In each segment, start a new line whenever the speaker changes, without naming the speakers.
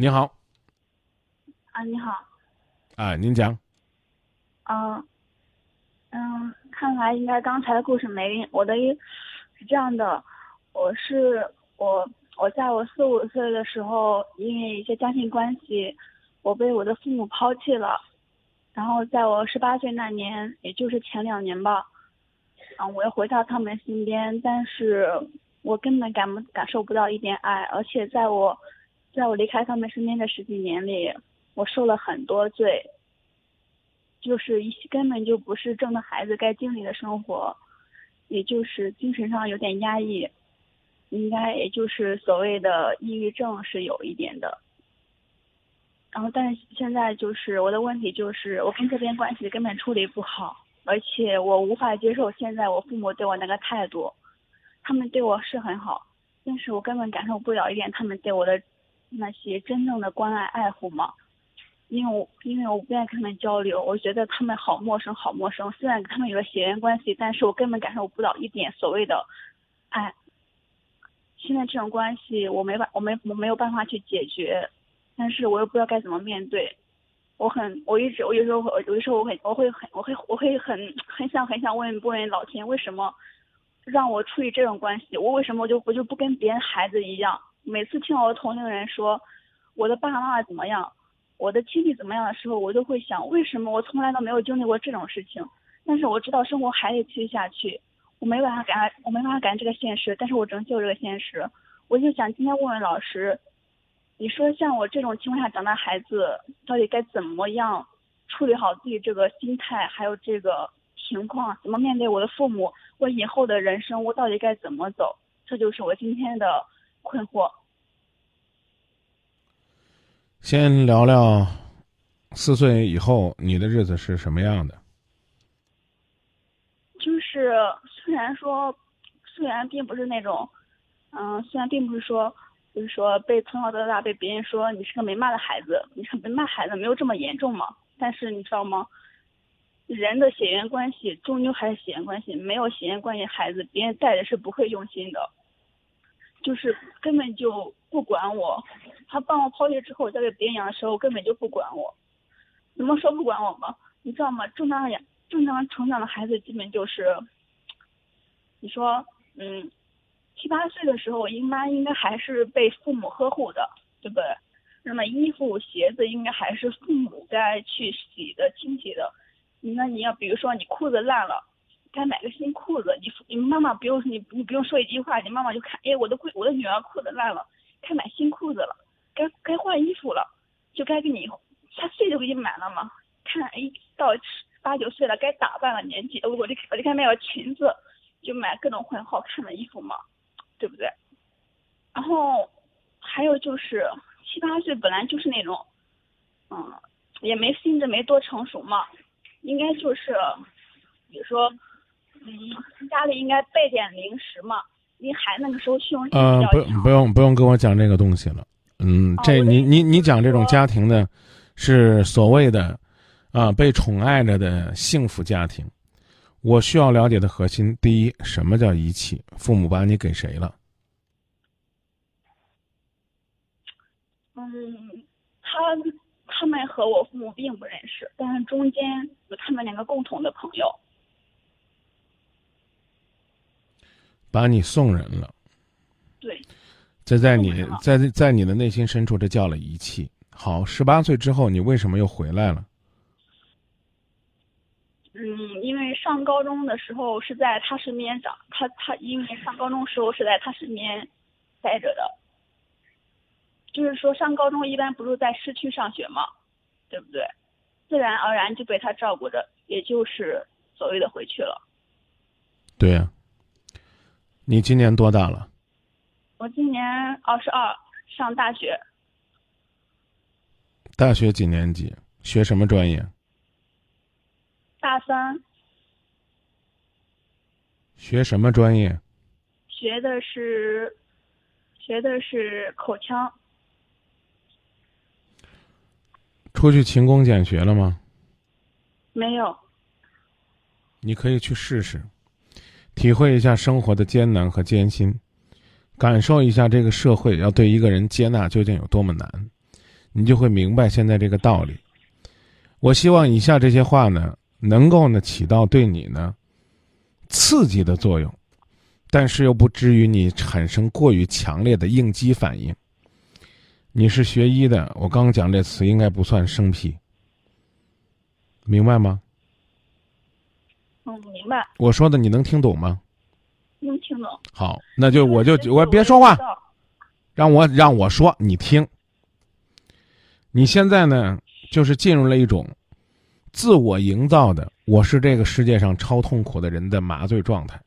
你好，
啊，你好，
啊，您讲。
嗯，嗯，看来应该刚才的故事没我的一是这样的，我是我我在我四五岁的时候，因为一些家庭关系，我被我的父母抛弃了，然后在我十八岁那年，也就是前两年吧，嗯，我又回到他们身边，但是我根本感不感受不到一点爱，而且在我在我离开他们身边的十几年里，我受了很多罪。就是一根本就不是正的孩子该经历的生活，也就是精神上有点压抑，应该也就是所谓的抑郁症是有一点的。然后，但是现在就是我的问题就是我跟这边关系根本处理不好，而且我无法接受现在我父母对我那个态度，他们对我是很好，但是我根本感受不了一点他们对我的那些真正的关爱爱护嘛。因为我因为我不愿意跟他们交流，我觉得他们好陌生，好陌生。虽然跟他们有了血缘关系，但是我根本感受不到一点所谓的爱。现在这种关系，我没办，我没我没有办法去解决，但是我又不知道该怎么面对。我很，我一直，我有时候，我有时候我很，我会很，我会，我会很很想很想问问老天，为什么让我处于这种关系？我为什么我就我就不跟别人孩子一样？每次听我的同龄人说我的爸爸妈妈怎么样？我的亲戚怎么样的时候，我都会想，为什么我从来都没有经历过这种事情？但是我知道生活还得继续下去，我没办法改，我没办法改这个现实，但是我只能接受这个现实。我就想今天问问老师，你说像我这种情况下长大孩子，到底该怎么样处理好自己这个心态，还有这个情况，怎么面对我的父母？我以后的人生，我到底该怎么走？这就是我今天的困惑。
先聊聊四岁以后你的日子是什么样的？
就是虽然说，虽然并不是那种，嗯，虽然并不是说，就是说被从小到大被别人说你是个没妈的孩子，你是没妈孩子，没有这么严重嘛。但是你知道吗？人的血缘关系终究还是血缘关系，没有血缘关系孩子，别人带的是不会用心的。就是根本就不管我，他把我抛弃之后交给别人养的时候根本就不管我，怎么说不管我吗？你知道吗？正常养、正常成长的孩子基本就是，你说，嗯，七八岁的时候，应该应该还是被父母呵护的，对不对？那么衣服、鞋子应该还是父母该去洗的、清洗的。那你要比如说你裤子烂了。该买个新裤子，你你妈妈不用你你不用说一句话，你妈妈就看，哎，我的裤我的女儿裤子烂了，该买新裤子了，该该换衣服了，就该给你，她岁就给你买了嘛。看，哎，到八九岁了，该打扮了年纪，我就我就该买个裙子，就买各种很好看的衣服嘛，对不对？然后还有就是七八岁本来就是那种，嗯，也没心智没多成熟嘛，应该就是，比如说。嗯，家里应该备点零食嘛？你孩那个时候虚荣心比较
强。不，不用，不用跟我讲这个东西了。嗯，这你你你讲这种家庭的，是所谓的啊被宠爱着的幸福家庭。我需要了解的核心，第一，什么叫遗弃？父母把你给谁了？
嗯，他他们和我父母并不认识，但是中间有他们两个共同的朋友。
把你送人了，
对，
这在你在在你的内心深处，这叫了遗弃。好，十八岁之后，你为什么又回来了？
嗯，因为上高中的时候是在他身边长，他他因为上高中时候是在他身边待着的，就是说上高中一般不是在市区上学嘛，对不对？自然而然就被他照顾着，也就是所谓的回去了。
对呀。你今年多大了？
我今年二十二，上大学。
大学几年级？学什么专业？
大三。
学什么专业？
学的是，学的是口腔。
出去勤工俭学了吗？
没有。
你可以去试试。体会一下生活的艰难和艰辛，感受一下这个社会要对一个人接纳究竟有多么难。你就会明白现在这个道理。我希望以下这些话呢，能够呢起到对你呢刺激的作用，但是又不至于你产生过于强烈的应激反应。你是学医的，我刚讲这词应该不算生僻，明白吗？
嗯，明白。
我说的你能听懂吗？
能听懂。
好，那就我就我别说话，让我让我说，你听。你现在呢，就是进入了一种自我营造的“我是这个世界上超痛苦的人”的麻醉状态。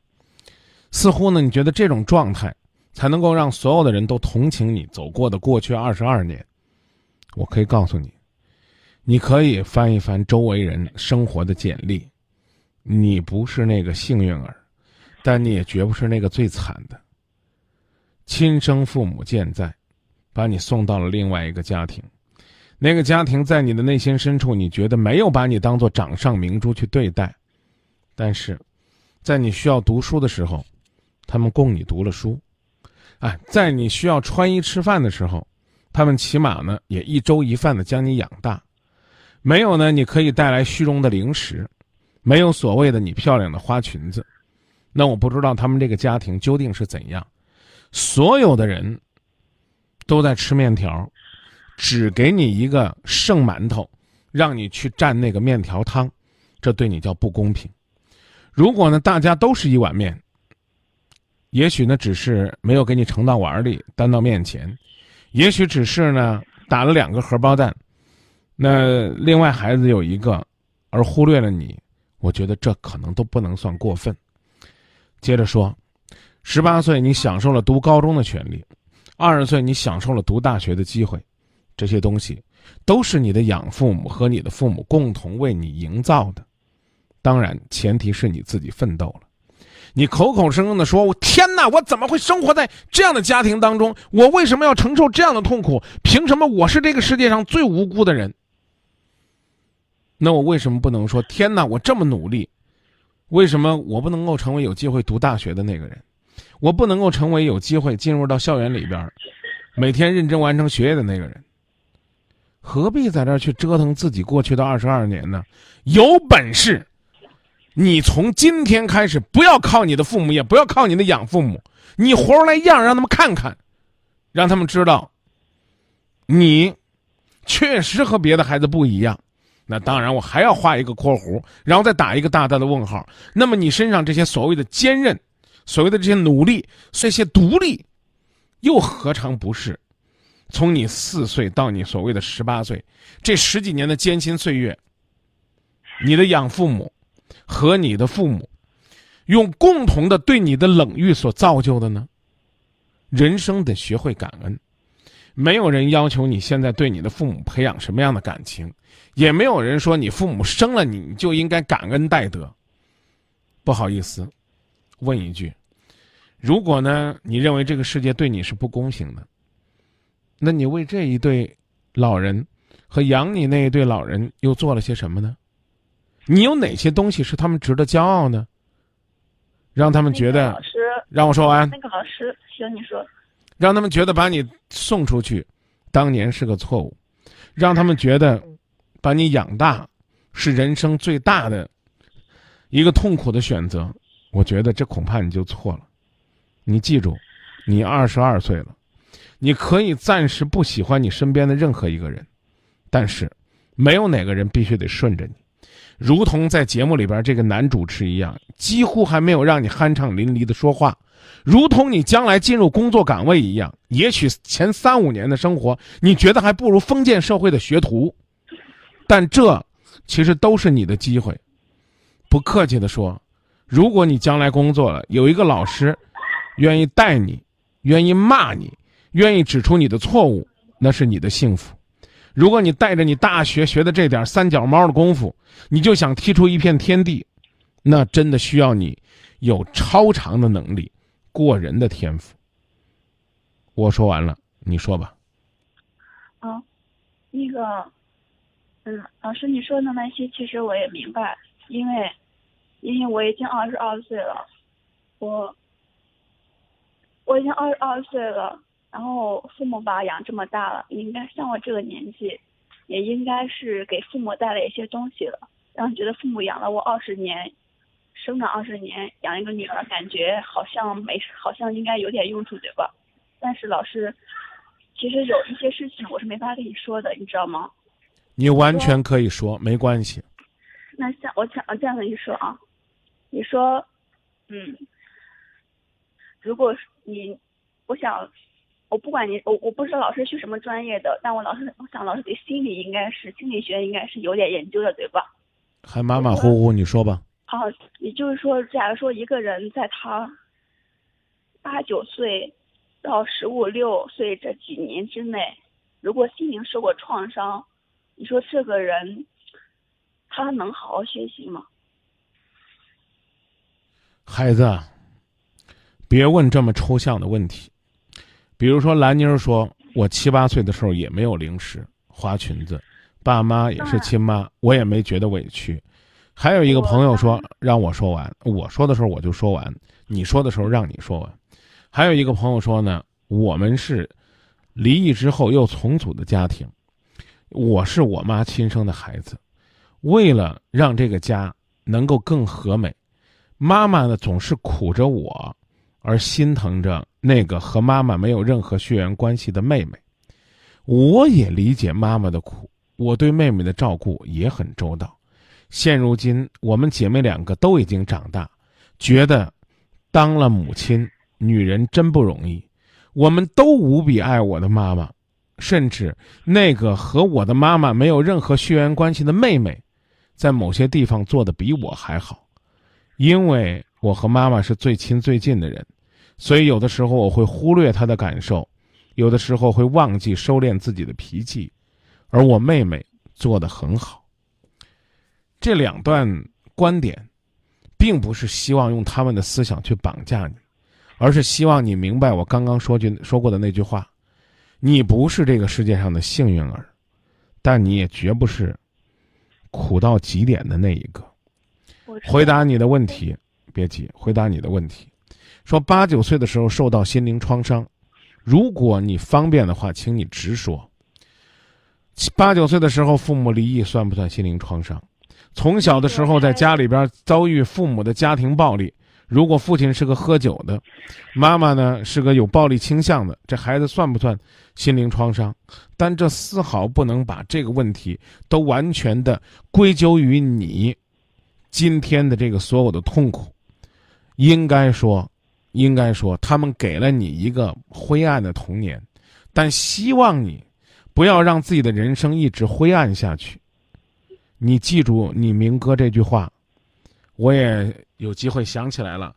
似乎呢，你觉得这种状态才能够让所有的人都同情你走过的过去二十二年。我可以告诉你，你可以翻一翻周围人生活的简历，你不是那个幸运儿，但你也绝不是那个最惨的。亲生父母健在，把你送到了另外一个家庭。那个家庭在你的内心深处，你觉得没有把你当做掌上明珠去对待，但是，在你需要读书的时候，他们供你读了书，哎，在你需要穿衣吃饭的时候，他们起码呢也一粥一饭的将你养大，没有呢你可以带来虚荣的零食，没有所谓的你漂亮的花裙子，那我不知道他们这个家庭究竟是怎样，所有的人都在吃面条。只给你一个剩馒头，让你去蘸那个面条汤，这对你叫不公平。如果呢，大家都是一碗面，也许呢只是没有给你盛到碗里，端到面前，也许只是呢打了两个荷包蛋，那另外孩子有一个，而忽略了你，我觉得这可能都不能算过分。接着说，十八岁你享受了读高中的权利，二十岁你享受了读大学的机会。这些东西都是你的养父母和你的父母共同为你营造的，当然前提是你自己奋斗了。你口口声声的说：“我天哪，我怎么会生活在这样的家庭当中？我为什么要承受这样的痛苦？凭什么我是这个世界上最无辜的人？”那我为什么不能说：“天哪，我这么努力，为什么我不能够成为有机会读大学的那个人？我不能够成为有机会进入到校园里边，每天认真完成学业的那个人？”何必在这儿去折腾自己过去的二十二年呢？有本事，你从今天开始不要靠你的父母，也不要靠你的养父母，你活出来样，让他们看看，让他们知道，你确实和别的孩子不一样。那当然，我还要画一个括弧，然后再打一个大大的问号。那么，你身上这些所谓的坚韧，所谓的这些努力，这些独立，又何尝不是？从你四岁到你所谓的十八岁，这十几年的艰辛岁月，你的养父母和你的父母用共同的对你的冷遇所造就的呢？人生得学会感恩，没有人要求你现在对你的父母培养什么样的感情，也没有人说你父母生了你你就应该感恩戴德。不好意思，问一句，如果呢，你认为这个世界对你是不公平的？那你为这一对老人和养你那一对老人又做了些什么呢？你有哪些东西是他们值得骄傲呢？让他们觉得，
老师，
让我说完。
那个老师，行，你说。
让他们觉得把你送出去，当年是个错误；让他们觉得，把你养大是人生最大的一个痛苦的选择。我觉得这恐怕你就错了。你记住，你二十二岁了。你可以暂时不喜欢你身边的任何一个人，但是，没有哪个人必须得顺着你，如同在节目里边这个男主持一样，几乎还没有让你酣畅淋漓的说话，如同你将来进入工作岗位一样，也许前三五年的生活你觉得还不如封建社会的学徒，但这其实都是你的机会。不客气的说，如果你将来工作了，有一个老师愿意带你，愿意骂你。愿意指出你的错误，那是你的幸福。如果你带着你大学学的这点三脚猫的功夫，你就想踢出一片天地，那真的需要你有超长的能力、过人的天赋。我说完了，你说吧。
啊，那个，嗯，老师你说的那些，其实我也明白，因为，因为我已经二十二岁了，我，我已经二十二岁了。然后父母把我养这么大了，应该像我这个年纪，也应该是给父母带来一些东西了，然后觉得父母养了我二十年，生长二十年，养一个女儿，感觉好像没，好像应该有点用处，对吧？但是老师，其实有一些事情我是没法跟你说的，你知道吗？
你完全可以说，没关系。
那像我想这样跟你说啊，你说，嗯，如果你，我想，我不管你，我我不知道老师学什么专业的，但我老师，我想老师对心理应该是心理学应该是有点研究的，对吧？
还马马虎虎，你说吧。
啊，也就是说，假如说一个人在他八九岁到十五六岁这几年之内，如果心灵受过创伤。你说这个人，他能好好学习吗？
孩子，别问这么抽象的问题。比如说，兰妮儿说：“我七八岁的时候也没有零食、花裙子，爸妈也是亲妈，我也没觉得委屈。”还有一个朋友说：“让我说完，我说的时候我就说完，你说的时候让你说完。”还有一个朋友说呢：“我们是离异之后又重组的家庭。”我是我妈亲生的孩子，为了让这个家能够更和美，妈妈呢总是苦着我，而心疼着那个和妈妈没有任何血缘关系的妹妹。我也理解妈妈的苦，我对妹妹的照顾也很周到。现如今，我们姐妹两个都已经长大，觉得当了母亲，女人真不容易。我们都无比爱我的妈妈。甚至那个和我的妈妈没有任何血缘关系的妹妹，在某些地方做的比我还好，因为我和妈妈是最亲最近的人，所以有的时候我会忽略她的感受，有的时候会忘记收敛自己的脾气，而我妹妹做的很好。这两段观点，并不是希望用他们的思想去绑架你，而是希望你明白我刚刚说句说过的那句话。你不是这个世界上的幸运儿，但你也绝不是苦到极点的那一个。回答你的问题，别急。回答你的问题，说八九岁的时候受到心灵创伤，如果你方便的话，请你直说。八九岁的时候父母离异算不算心灵创伤？从小的时候在家里边遭遇父母的家庭暴力。如果父亲是个喝酒的，妈妈呢是个有暴力倾向的，这孩子算不算心灵创伤？但这丝毫不能把这个问题都完全的归咎于你今天的这个所有的痛苦。应该说，应该说，他们给了你一个灰暗的童年，但希望你不要让自己的人生一直灰暗下去。你记住你明哥这句话。我也有机会想起来了，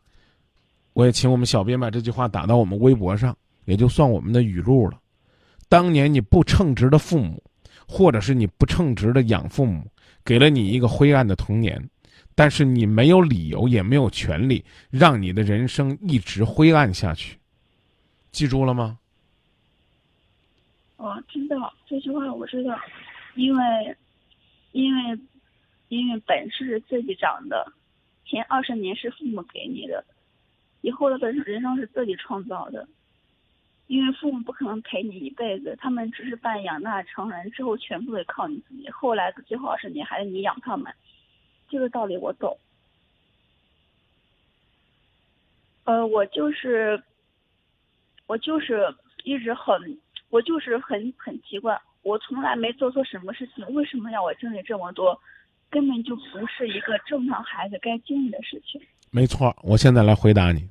我也请我们小编把这句话打到我们微博上，也就算我们的语录了。当年你不称职的父母，或者是你不称职的养父母，给了你一个灰暗的童年，但是你没有理由，也没有权利让你的人生一直灰暗下去。记住了吗？
我知道这句话，我知道，因为，因为，因为本事是自己长的。前二十年是父母给你的，以后的人人生是自己创造的，因为父母不可能陪你一辈子，他们只是把你养大成人之后，全部得靠你自己。后来最后二十年还是你养他们，这个道理我懂。呃，我就是，我就是一直很，我就是很很奇怪，我从来没做错什么事情，为什么要我经历这么多？根本就不是一个正常孩子该经历的事情。
没错，我现在来回答你：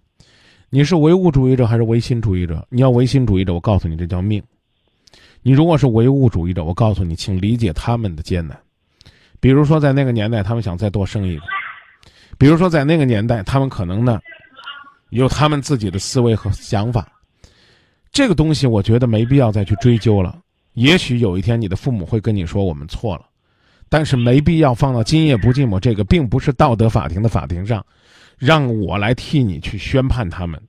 你是唯物主义者还是唯心主义者？你要唯心主义者，我告诉你，这叫命。你如果是唯物主义者，我告诉你，请理解他们的艰难。比如说，在那个年代，他们想再多生一个；比如说，在那个年代，他们可能呢有他们自己的思维和想法。这个东西，我觉得没必要再去追究了。也许有一天，你的父母会跟你说：“我们错了。”但是没必要放到今夜不寂寞这个并不是道德法庭的法庭上，让我来替你去宣判他们，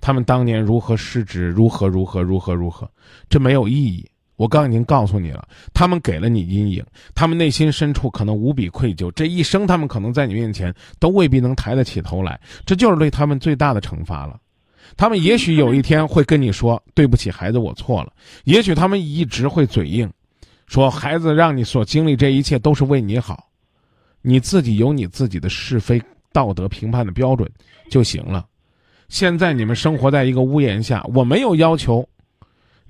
他们当年如何失职，如何如何如何如何，这没有意义。我刚已经告诉你了，他们给了你阴影，他们内心深处可能无比愧疚，这一生他们可能在你面前都未必能抬得起头来，这就是对他们最大的惩罚了。他们也许有一天会跟你说：“对不起，孩子，我错了。”也许他们一直会嘴硬，说：“孩子，让你所经历这一切都是为你好，你自己有你自己的是非道德评判的标准就行了。”现在你们生活在一个屋檐下，我没有要求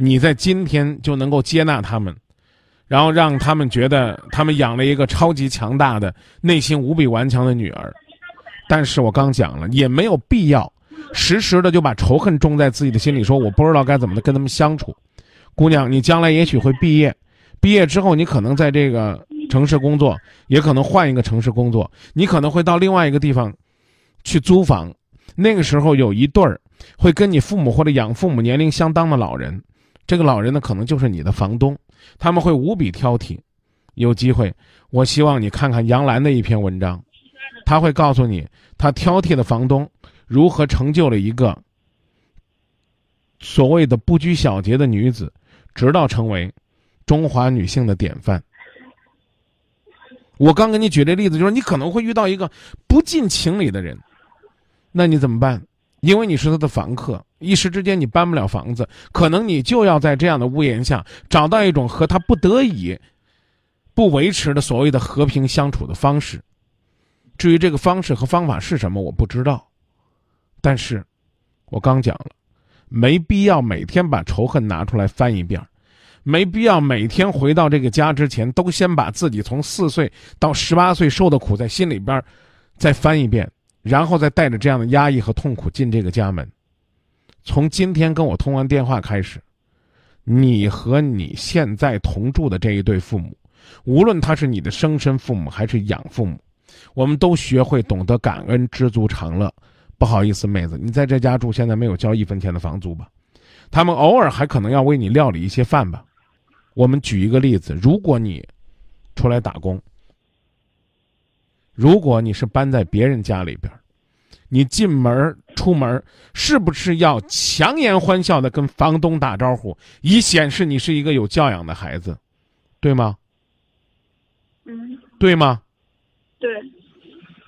你在今天就能够接纳他们，然后让他们觉得他们养了一个超级强大的、内心无比顽强的女儿。但是我刚讲了，也没有必要时时的就把仇恨种在自己的心里，说我不知道该怎么的跟他们相处。姑娘，你将来也许会毕业，毕业之后你可能在这个城市工作，也可能换一个城市工作，你可能会到另外一个地方去租房。那个时候有一对儿会跟你父母或者养父母年龄相当的老人，这个老人呢可能就是你的房东，他们会无比挑剔。有机会，我希望你看看杨澜的一篇文章，他会告诉你他挑剔的房东如何成就了一个所谓的不拘小节的女子，直到成为中华女性的典范。我刚给你举这例子，就是你可能会遇到一个不近情理的人。那你怎么办？因为你是他的房客，一时之间你搬不了房子，可能你就要在这样的屋檐下找到一种和他不得已不维持的所谓的和平相处的方式。至于这个方式和方法是什么，我不知道。但是，我刚讲了，没必要每天把仇恨拿出来翻一遍，没必要每天回到这个家之前都先把自己从四岁到十八岁受的苦在心里边再翻一遍。然后再带着这样的压抑和痛苦进这个家门。从今天跟我通完电话开始，你和你现在同住的这一对父母，无论他是你的生身父母还是养父母，我们都学会懂得感恩、知足常乐。不好意思，妹子，你在这家住，现在没有交一分钱的房租吧？他们偶尔还可能要为你料理一些饭吧？我们举一个例子：如果你出来打工。如果你是搬在别人家里边，你进门出门是不是要强颜欢笑的跟房东打招呼，以显示你是一个有教养的孩子，对吗？
嗯。
对吗？
对。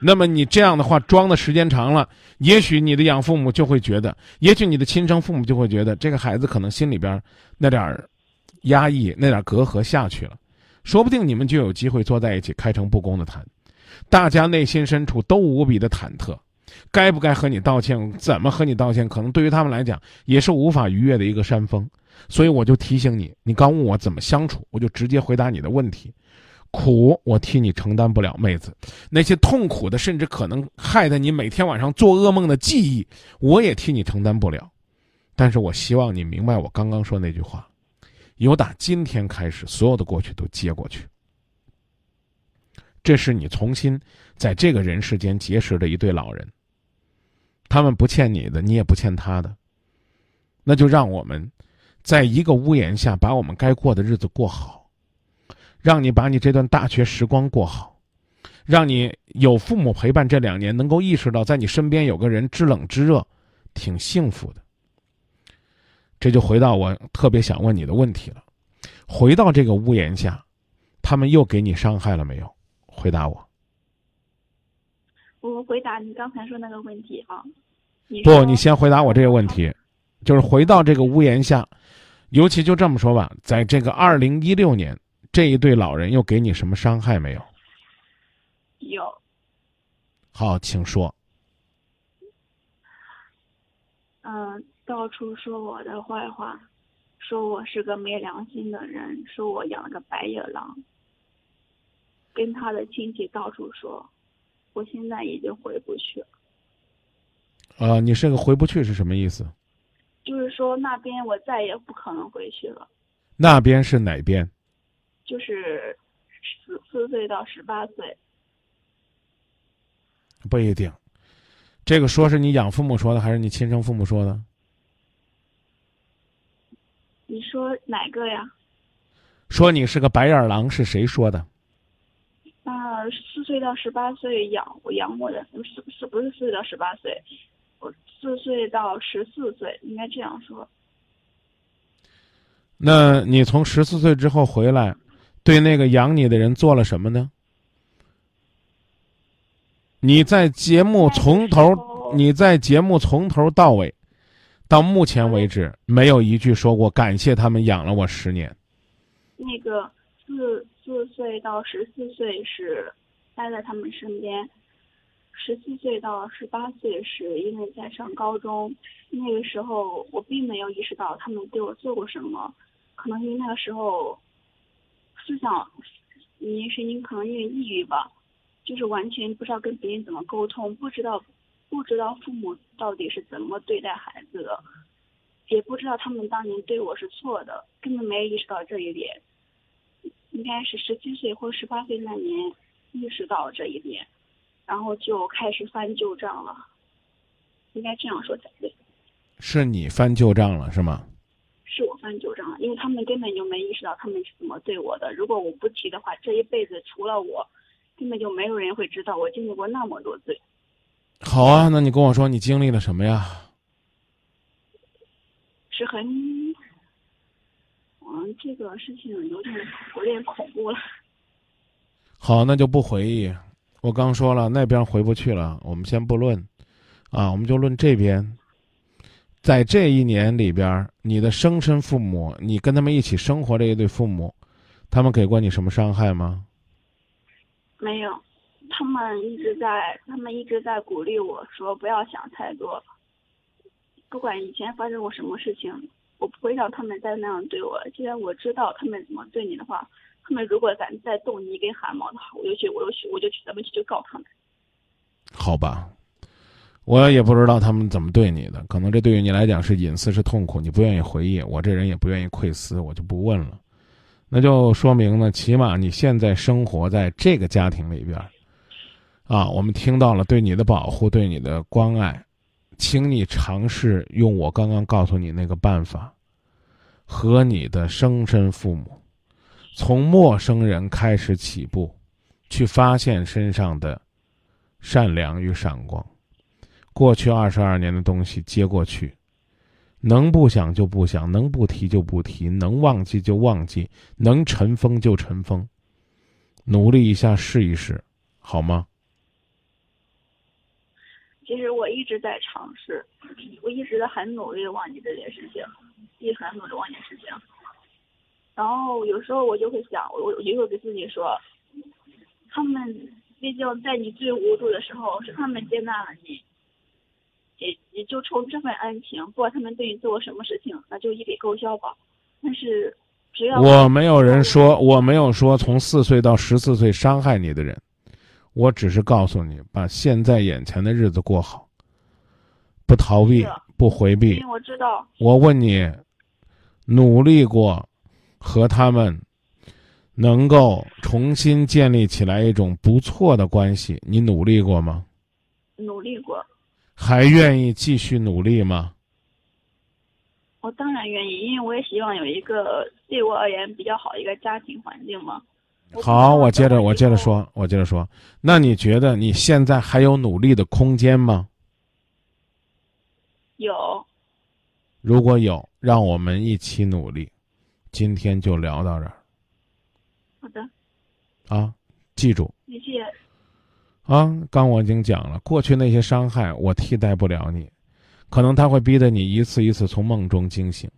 那么你这样的话装的时间长了，也许你的养父母就会觉得，也许你的亲生父母就会觉得，这个孩子可能心里边那点儿压抑、那点隔阂下去了，说不定你们就有机会坐在一起开诚布公的谈。大家内心深处都无比的忐忑，该不该和你道歉？怎么和你道歉？可能对于他们来讲也是无法逾越的一个山峰。所以我就提醒你，你刚问我怎么相处，我就直接回答你的问题：苦我替你承担不了，妹子；那些痛苦的，甚至可能害得你每天晚上做噩梦的记忆，我也替你承担不了。但是我希望你明白我刚刚说那句话：由打今天开始，所有的过去都接过去。这是你重新在这个人世间结识的一对老人，他们不欠你的，你也不欠他的。那就让我们在一个屋檐下把我们该过的日子过好，让你把你这段大学时光过好，让你有父母陪伴这两年，能够意识到在你身边有个人知冷知热，挺幸福的。这就回到我特别想问你的问题了：回到这个屋檐下，他们又给你伤害了没有？回答我。
我回答你刚才说那个问题啊。
不，你先回答我这个问题，就是回到这个屋檐下，尤其就这么说吧，在这个二零一六年，这一对老人又给你什么伤害没有？
有。
好，请说。
嗯，到处说我的坏话，说我是个没良心的人，说我养了个白眼狼。跟他的亲戚到处说，我现在已经回不去了。
啊，你这个回不去是什么意思？
就是说那边我再也不可能回去了。
那边是哪边？
就是四四岁到十八岁。
不一定，这个说是你养父母说的，还是你亲生父母说的？
你说哪个呀？
说你是个白眼狼是谁说的？
啊，四岁到十八岁养我养我的，是是不是四岁到十八岁？我四岁到十四岁，应该这样说。
那你从十四岁之后回来，对那个养你的人做了什么呢？你在节目从头，你在节目从头到尾，到目前为止，没有一句说过感谢他们养了我十年。
那个四四岁到十四岁是待在他们身边，十四岁到十八岁是因为在上高中，那个时候我并没有意识到他们对我做过什么，可能因为那个时候思想，原因是因可能因为抑郁吧，就是完全不知道跟别人怎么沟通，不知道。不知道父母到底是怎么对待孩子的，也不知道他们当年对我是错的，根本没有意识到这一点。应该是十七岁或十八岁那年意识到这一点，然后就开始翻旧账了。应该这样说才对。
是你翻旧账了是吗？
是我翻旧账了，因为他们根本就没意识到他们是怎么对我的。如果我不提的话，这一辈子除了我，根本就没有人会知道我经历过那么多罪。
好啊，那你跟我说你经历了什么呀？
是很，嗯，这个事情有点有点恐怖了。
好，那就不回忆。我刚说了，那边回不去了，我们先不论，啊，我们就论这边。在这一年里边，你的生身父母，你跟他们一起生活这一对父母，他们给过你什么伤害吗？
没有。他们一直在，他们一直在鼓励我说不要想太多。不管以前发生过什么事情，我不会让他们再那样对我。既然我知道他们怎么对你的话，他们如果敢再动你一根汗毛的话，我就去，我就去，我就去，咱们去就告他们。
好吧，我也不知道他们怎么对你的，可能这对于你来讲是隐私，是痛苦，你不愿意回忆。我这人也不愿意窥私，我就不问了。那就说明呢，起码你现在生活在这个家庭里边。啊，我们听到了对你的保护，对你的关爱，请你尝试用我刚刚告诉你那个办法，和你的生身父母，从陌生人开始起步，去发现身上的善良与闪光。过去二十二年的东西接过去，能不想就不想，能不提就不提，能忘记就忘记，能尘封就尘封，努力一下试一试，好吗？
其实我一直在尝试，我一直在很努力的忘记这件事情，一直很努力忘记事情。然后有时候我就会想，我我就会给自己说，他们毕竟在你最无助的时候，是他们接纳了你，也也就冲这份恩情，不管他们对你做过什么事情，那就一笔勾销吧。但是只要
我没有人说，我没有说从四岁到十四岁伤害你的人。我只是告诉你，把现在眼前的日子过好，不逃避，不回避。
我知道。
我问你，努力过和他们能够重新建立起来一种不错的关系，你努力过吗？
努力过。
还愿意继续努力吗？
我当然愿意，因为我也希望有一个对我而言比较好一个家庭环境嘛。
好，我接着我接着说，我接着说，那你觉得你现在还有努力的空间吗？
有。
如果有，让我们一起努力。今天就聊到这儿。
好的。
啊，记住。
谢谢。
啊，刚我已经讲了，过去那些伤害我替代不了你，可能他会逼得你一次一次从梦中惊醒。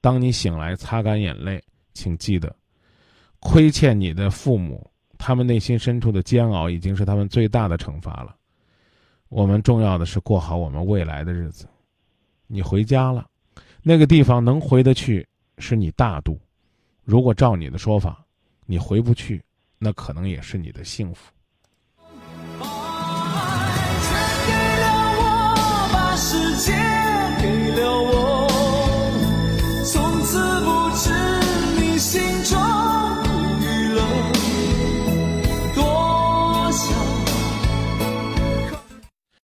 当你醒来，擦干眼泪，请记得。亏欠你的父母，他们内心深处的煎熬已经是他们最大的惩罚了。我们重要的是过好我们未来的日子。你回家了，那个地方能回得去是你大度；如果照你的说法，你回不去，那可能也是你的幸福。